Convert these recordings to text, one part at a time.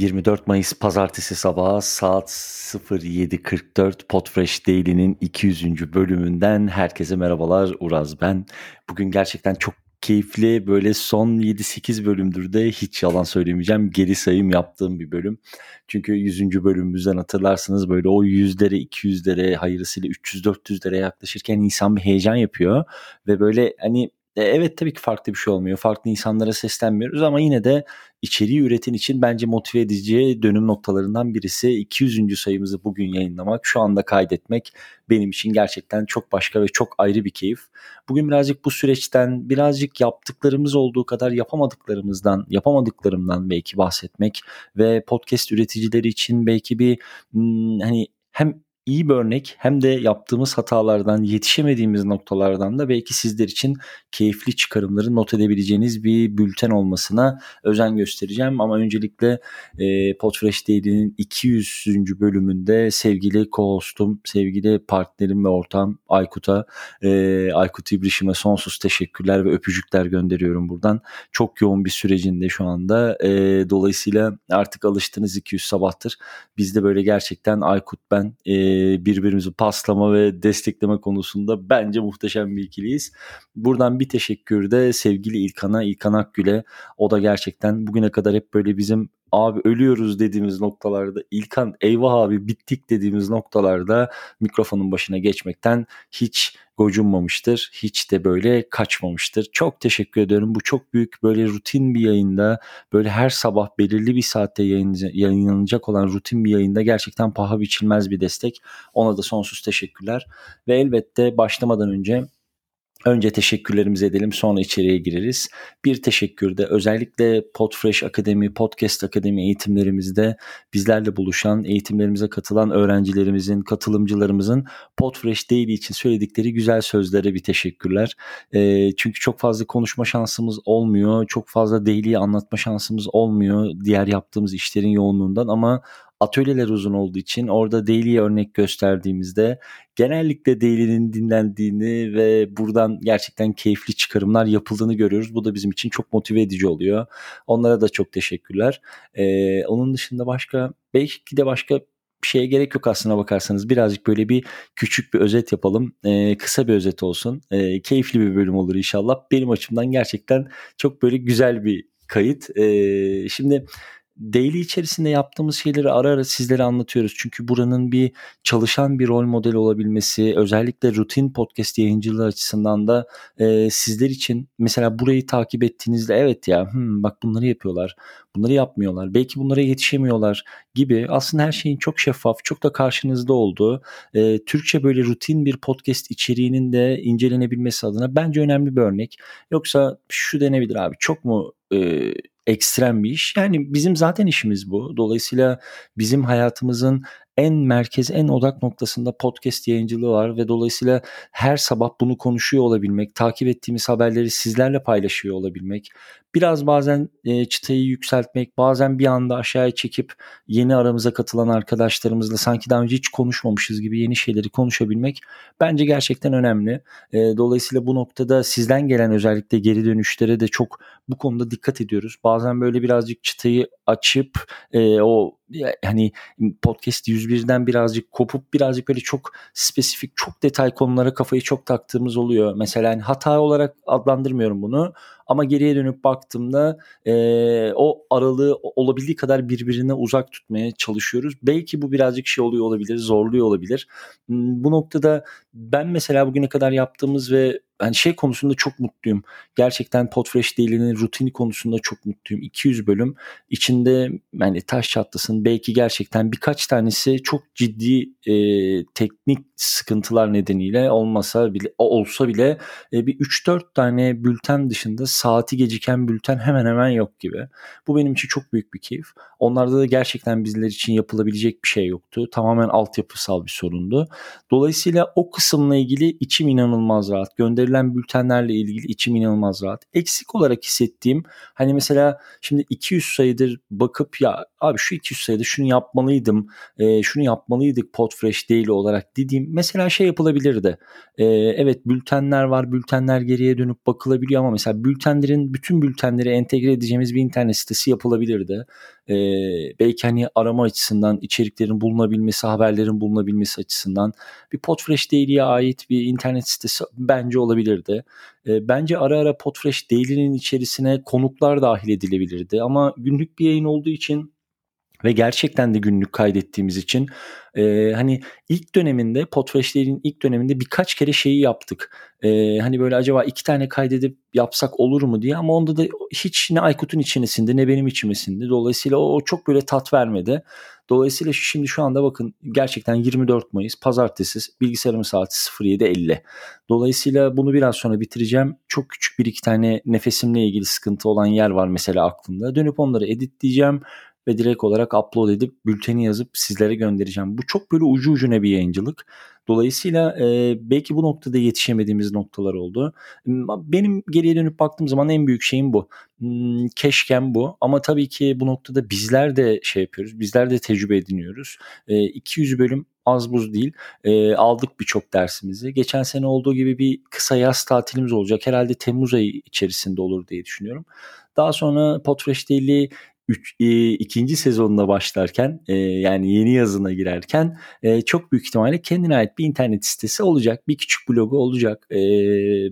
24 Mayıs Pazartesi sabahı saat 07.44 Podfresh Daily'nin 200. bölümünden herkese merhabalar. Uraz ben. Bugün gerçekten çok keyifli böyle son 7-8 bölümdür de hiç yalan söylemeyeceğim geri sayım yaptığım bir bölüm. Çünkü 100. bölümümüzden hatırlarsınız böyle o yüzlere 200'lere hayırlısıyla 300-400'lere yaklaşırken insan bir heyecan yapıyor. Ve böyle hani e, evet tabii ki farklı bir şey olmuyor. Farklı insanlara seslenmiyoruz ama yine de içeriği üreten için bence motive edici dönüm noktalarından birisi 200. sayımızı bugün yayınlamak, şu anda kaydetmek benim için gerçekten çok başka ve çok ayrı bir keyif. Bugün birazcık bu süreçten, birazcık yaptıklarımız olduğu kadar yapamadıklarımızdan, yapamadıklarımdan belki bahsetmek ve podcast üreticileri için belki bir hmm, hani hem iyi bir örnek hem de yaptığımız hatalardan, yetişemediğimiz noktalardan da belki sizler için keyifli çıkarımları not edebileceğiniz bir bülten olmasına özen göstereceğim. Ama öncelikle e, Podfresh Daily'nin 200. bölümünde sevgili co-hostum, sevgili partnerim ve ortağım Aykut'a, e, Aykut İbrişim'e sonsuz teşekkürler ve öpücükler gönderiyorum buradan. Çok yoğun bir sürecinde şu anda. E, dolayısıyla artık alıştınız 200 sabahtır. Biz de böyle gerçekten Aykut ben e, birbirimizi paslama ve destekleme konusunda bence muhteşem bir ikiliyiz. Buradan bir teşekkür de sevgili İlkan'a, İlkan Akgül'e. O da gerçekten bugüne kadar hep böyle bizim abi ölüyoruz dediğimiz noktalarda İlkan eyvah abi bittik dediğimiz noktalarda mikrofonun başına geçmekten hiç gocunmamıştır. Hiç de böyle kaçmamıştır. Çok teşekkür ediyorum. Bu çok büyük böyle rutin bir yayında böyle her sabah belirli bir saatte yayınlanacak olan rutin bir yayında gerçekten paha biçilmez bir destek. Ona da sonsuz teşekkürler. Ve elbette başlamadan önce Önce teşekkürlerimizi edelim sonra içeriye gireriz. Bir teşekkür de özellikle Podfresh Akademi, Podcast Akademi eğitimlerimizde bizlerle buluşan, eğitimlerimize katılan öğrencilerimizin, katılımcılarımızın Podfresh Daily için söyledikleri güzel sözlere bir teşekkürler. E, çünkü çok fazla konuşma şansımız olmuyor, çok fazla Daily'yi anlatma şansımız olmuyor diğer yaptığımız işlerin yoğunluğundan ama atölyeler uzun olduğu için orada Daily'ye örnek gösterdiğimizde genellikle Daily'nin dinlendiğini ve buradan gerçekten keyifli çıkarımlar yapıldığını görüyoruz. Bu da bizim için çok motive edici oluyor. Onlara da çok teşekkürler. Ee, onun dışında başka belki de başka bir şeye gerek yok aslına bakarsanız. Birazcık böyle bir küçük bir özet yapalım. Ee, kısa bir özet olsun. Ee, keyifli bir bölüm olur inşallah. Benim açımdan gerçekten çok böyle güzel bir kayıt. Ee, şimdi daily içerisinde yaptığımız şeyleri ara ara sizlere anlatıyoruz. Çünkü buranın bir çalışan bir rol modeli olabilmesi, özellikle rutin podcast yayıncılığı açısından da e, sizler için mesela burayı takip ettiğinizde evet ya hmm, bak bunları yapıyorlar, bunları yapmıyorlar, belki bunlara yetişemiyorlar gibi aslında her şeyin çok şeffaf, çok da karşınızda olduğu e, Türkçe böyle rutin bir podcast içeriğinin de incelenebilmesi adına bence önemli bir örnek. Yoksa şu denebilir abi çok mu e, ekstrem bir iş. Yani bizim zaten işimiz bu. Dolayısıyla bizim hayatımızın en merkez, en odak noktasında podcast yayıncılığı var ve dolayısıyla her sabah bunu konuşuyor olabilmek, takip ettiğimiz haberleri sizlerle paylaşıyor olabilmek, biraz bazen e, çıtayı yükseltmek, bazen bir anda aşağıya çekip yeni aramıza katılan arkadaşlarımızla sanki daha önce hiç konuşmamışız gibi yeni şeyleri konuşabilmek bence gerçekten önemli. E, dolayısıyla bu noktada sizden gelen özellikle geri dönüşlere de çok bu konuda dikkat ediyoruz. Bazen böyle birazcık çıtayı açıp e, o hani podcast 101'den birazcık kopup birazcık böyle çok spesifik çok detay konulara kafayı çok taktığımız oluyor. Mesela hani hata olarak adlandırmıyorum bunu ama geriye dönüp baktığımda e, o aralığı olabildiği kadar birbirine uzak tutmaya çalışıyoruz. Belki bu birazcık şey oluyor olabilir, zorluyor olabilir. Bu noktada ben mesela bugüne kadar yaptığımız ve yani şey konusunda çok mutluyum. Gerçekten Podfresh Daily'nin rutini konusunda çok mutluyum. 200 bölüm içinde yani taş çatlasın belki gerçekten birkaç tanesi çok ciddi e, teknik sıkıntılar nedeniyle olmasa bile olsa bile e, bir 3-4 tane bülten dışında saati geciken bülten hemen hemen yok gibi. Bu benim için çok büyük bir keyif. Onlarda da gerçekten bizler için yapılabilecek bir şey yoktu. Tamamen altyapısal bir sorundu. Dolayısıyla o kısımla ilgili içim inanılmaz rahat. Gönderilen bültenlerle ilgili içim inanılmaz rahat. Eksik olarak hissettiğim hani mesela şimdi 200 sayıdır bakıp ya abi şu 200 sayıda şunu yapmalıydım, e, şunu yapmalıydık Podfresh değil olarak dediğim mesela şey yapılabilirdi. E, evet bültenler var, bültenler geriye dönüp bakılabiliyor ama mesela bültenlerin bütün bültenleri entegre edeceğimiz bir internet sitesi yapılabilirdi. E, belki hani arama açısından içeriklerin bulunabilmesi, haberlerin bulunabilmesi açısından bir Podfresh Daily'ye ait bir internet sitesi bence olabilirdi. E, bence ara ara Podfresh Daily'nin içerisine konuklar dahil edilebilirdi ama günlük bir yayın olduğu için ve gerçekten de günlük kaydettiğimiz için e, hani ilk döneminde Podfresh'lerin ilk döneminde birkaç kere şeyi yaptık. E, hani böyle acaba iki tane kaydedip yapsak olur mu diye ama onda da hiç ne Aykut'un içimesinde ne benim içimesinde. Dolayısıyla o, o çok böyle tat vermedi. Dolayısıyla şimdi şu anda bakın gerçekten 24 Mayıs pazartesi bilgisayarımın saati 07.50. Dolayısıyla bunu biraz sonra bitireceğim. Çok küçük bir iki tane nefesimle ilgili sıkıntı olan yer var mesela aklımda. Dönüp onları editleyeceğim ve direkt olarak upload edip bülteni yazıp sizlere göndereceğim. Bu çok böyle ucu ucuna bir yayıncılık. Dolayısıyla e, belki bu noktada yetişemediğimiz noktalar oldu. Benim geriye dönüp baktığım zaman en büyük şeyim bu. Hmm, keşkem bu ama tabii ki bu noktada bizler de şey yapıyoruz. Bizler de tecrübe ediniyoruz. E, 200 bölüm az buz değil. E, aldık birçok dersimizi. Geçen sene olduğu gibi bir kısa yaz tatilimiz olacak. Herhalde Temmuz ayı içerisinde olur diye düşünüyorum. Daha sonra Potfresh Daily üç, e, ikinci sezonuna başlarken e, yani yeni yazına girerken e, çok büyük ihtimalle kendine ait bir internet sitesi olacak. Bir küçük blogu olacak. E,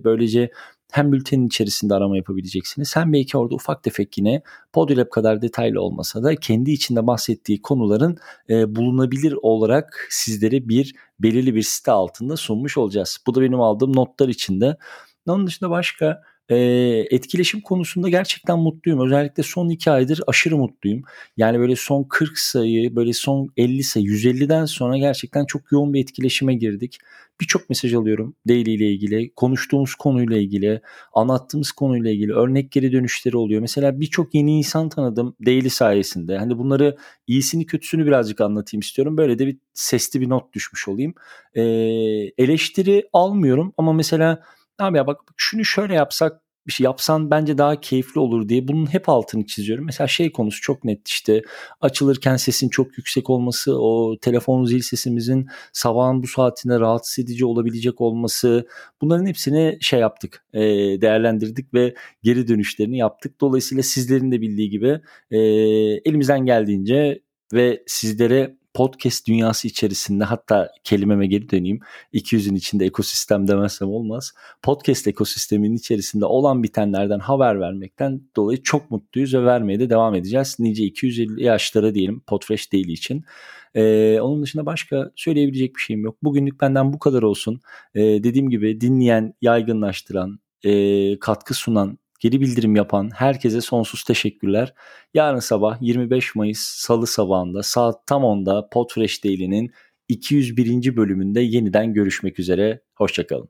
böylece hem bültenin içerisinde arama yapabileceksiniz. Hem belki orada ufak tefek yine Podilab kadar detaylı olmasa da kendi içinde bahsettiği konuların e, bulunabilir olarak sizlere bir belirli bir site altında sunmuş olacağız. Bu da benim aldığım notlar içinde. Onun dışında başka e, etkileşim konusunda gerçekten mutluyum. Özellikle son iki aydır aşırı mutluyum. Yani böyle son 40 sayı, böyle son 50 sayı, 150'den sonra gerçekten çok yoğun bir etkileşime girdik. Birçok mesaj alıyorum Daily ile ilgili, konuştuğumuz konuyla ilgili, anlattığımız konuyla ilgili örnek geri dönüşleri oluyor. Mesela birçok yeni insan tanıdım Daily sayesinde. Hani bunları iyisini kötüsünü birazcık anlatayım istiyorum. Böyle de bir sesli bir not düşmüş olayım. Ee, eleştiri almıyorum ama mesela abi ya bak şunu şöyle yapsak bir şey yapsan bence daha keyifli olur diye bunun hep altını çiziyorum. Mesela şey konusu çok net işte açılırken sesin çok yüksek olması, o telefon zil sesimizin sabahın bu saatinde rahatsız edici olabilecek olması bunların hepsini şey yaptık, e, değerlendirdik ve geri dönüşlerini yaptık. Dolayısıyla sizlerin de bildiği gibi e, elimizden geldiğince ve sizlere podcast dünyası içerisinde hatta kelimeme geri döneyim. 200'ün içinde ekosistem demezsem olmaz. Podcast ekosisteminin içerisinde olan bitenlerden haber vermekten dolayı çok mutluyuz ve vermeye de devam edeceğiz. Nice 250 yaşlara diyelim Podfresh değil için. Ee, onun dışında başka söyleyebilecek bir şeyim yok. Bugünlük benden bu kadar olsun. Ee, dediğim gibi dinleyen, yaygınlaştıran, e, katkı sunan geri bildirim yapan herkese sonsuz teşekkürler. Yarın sabah 25 Mayıs Salı sabahında saat tam 10'da Podfresh Daily'nin 201. bölümünde yeniden görüşmek üzere. Hoşçakalın.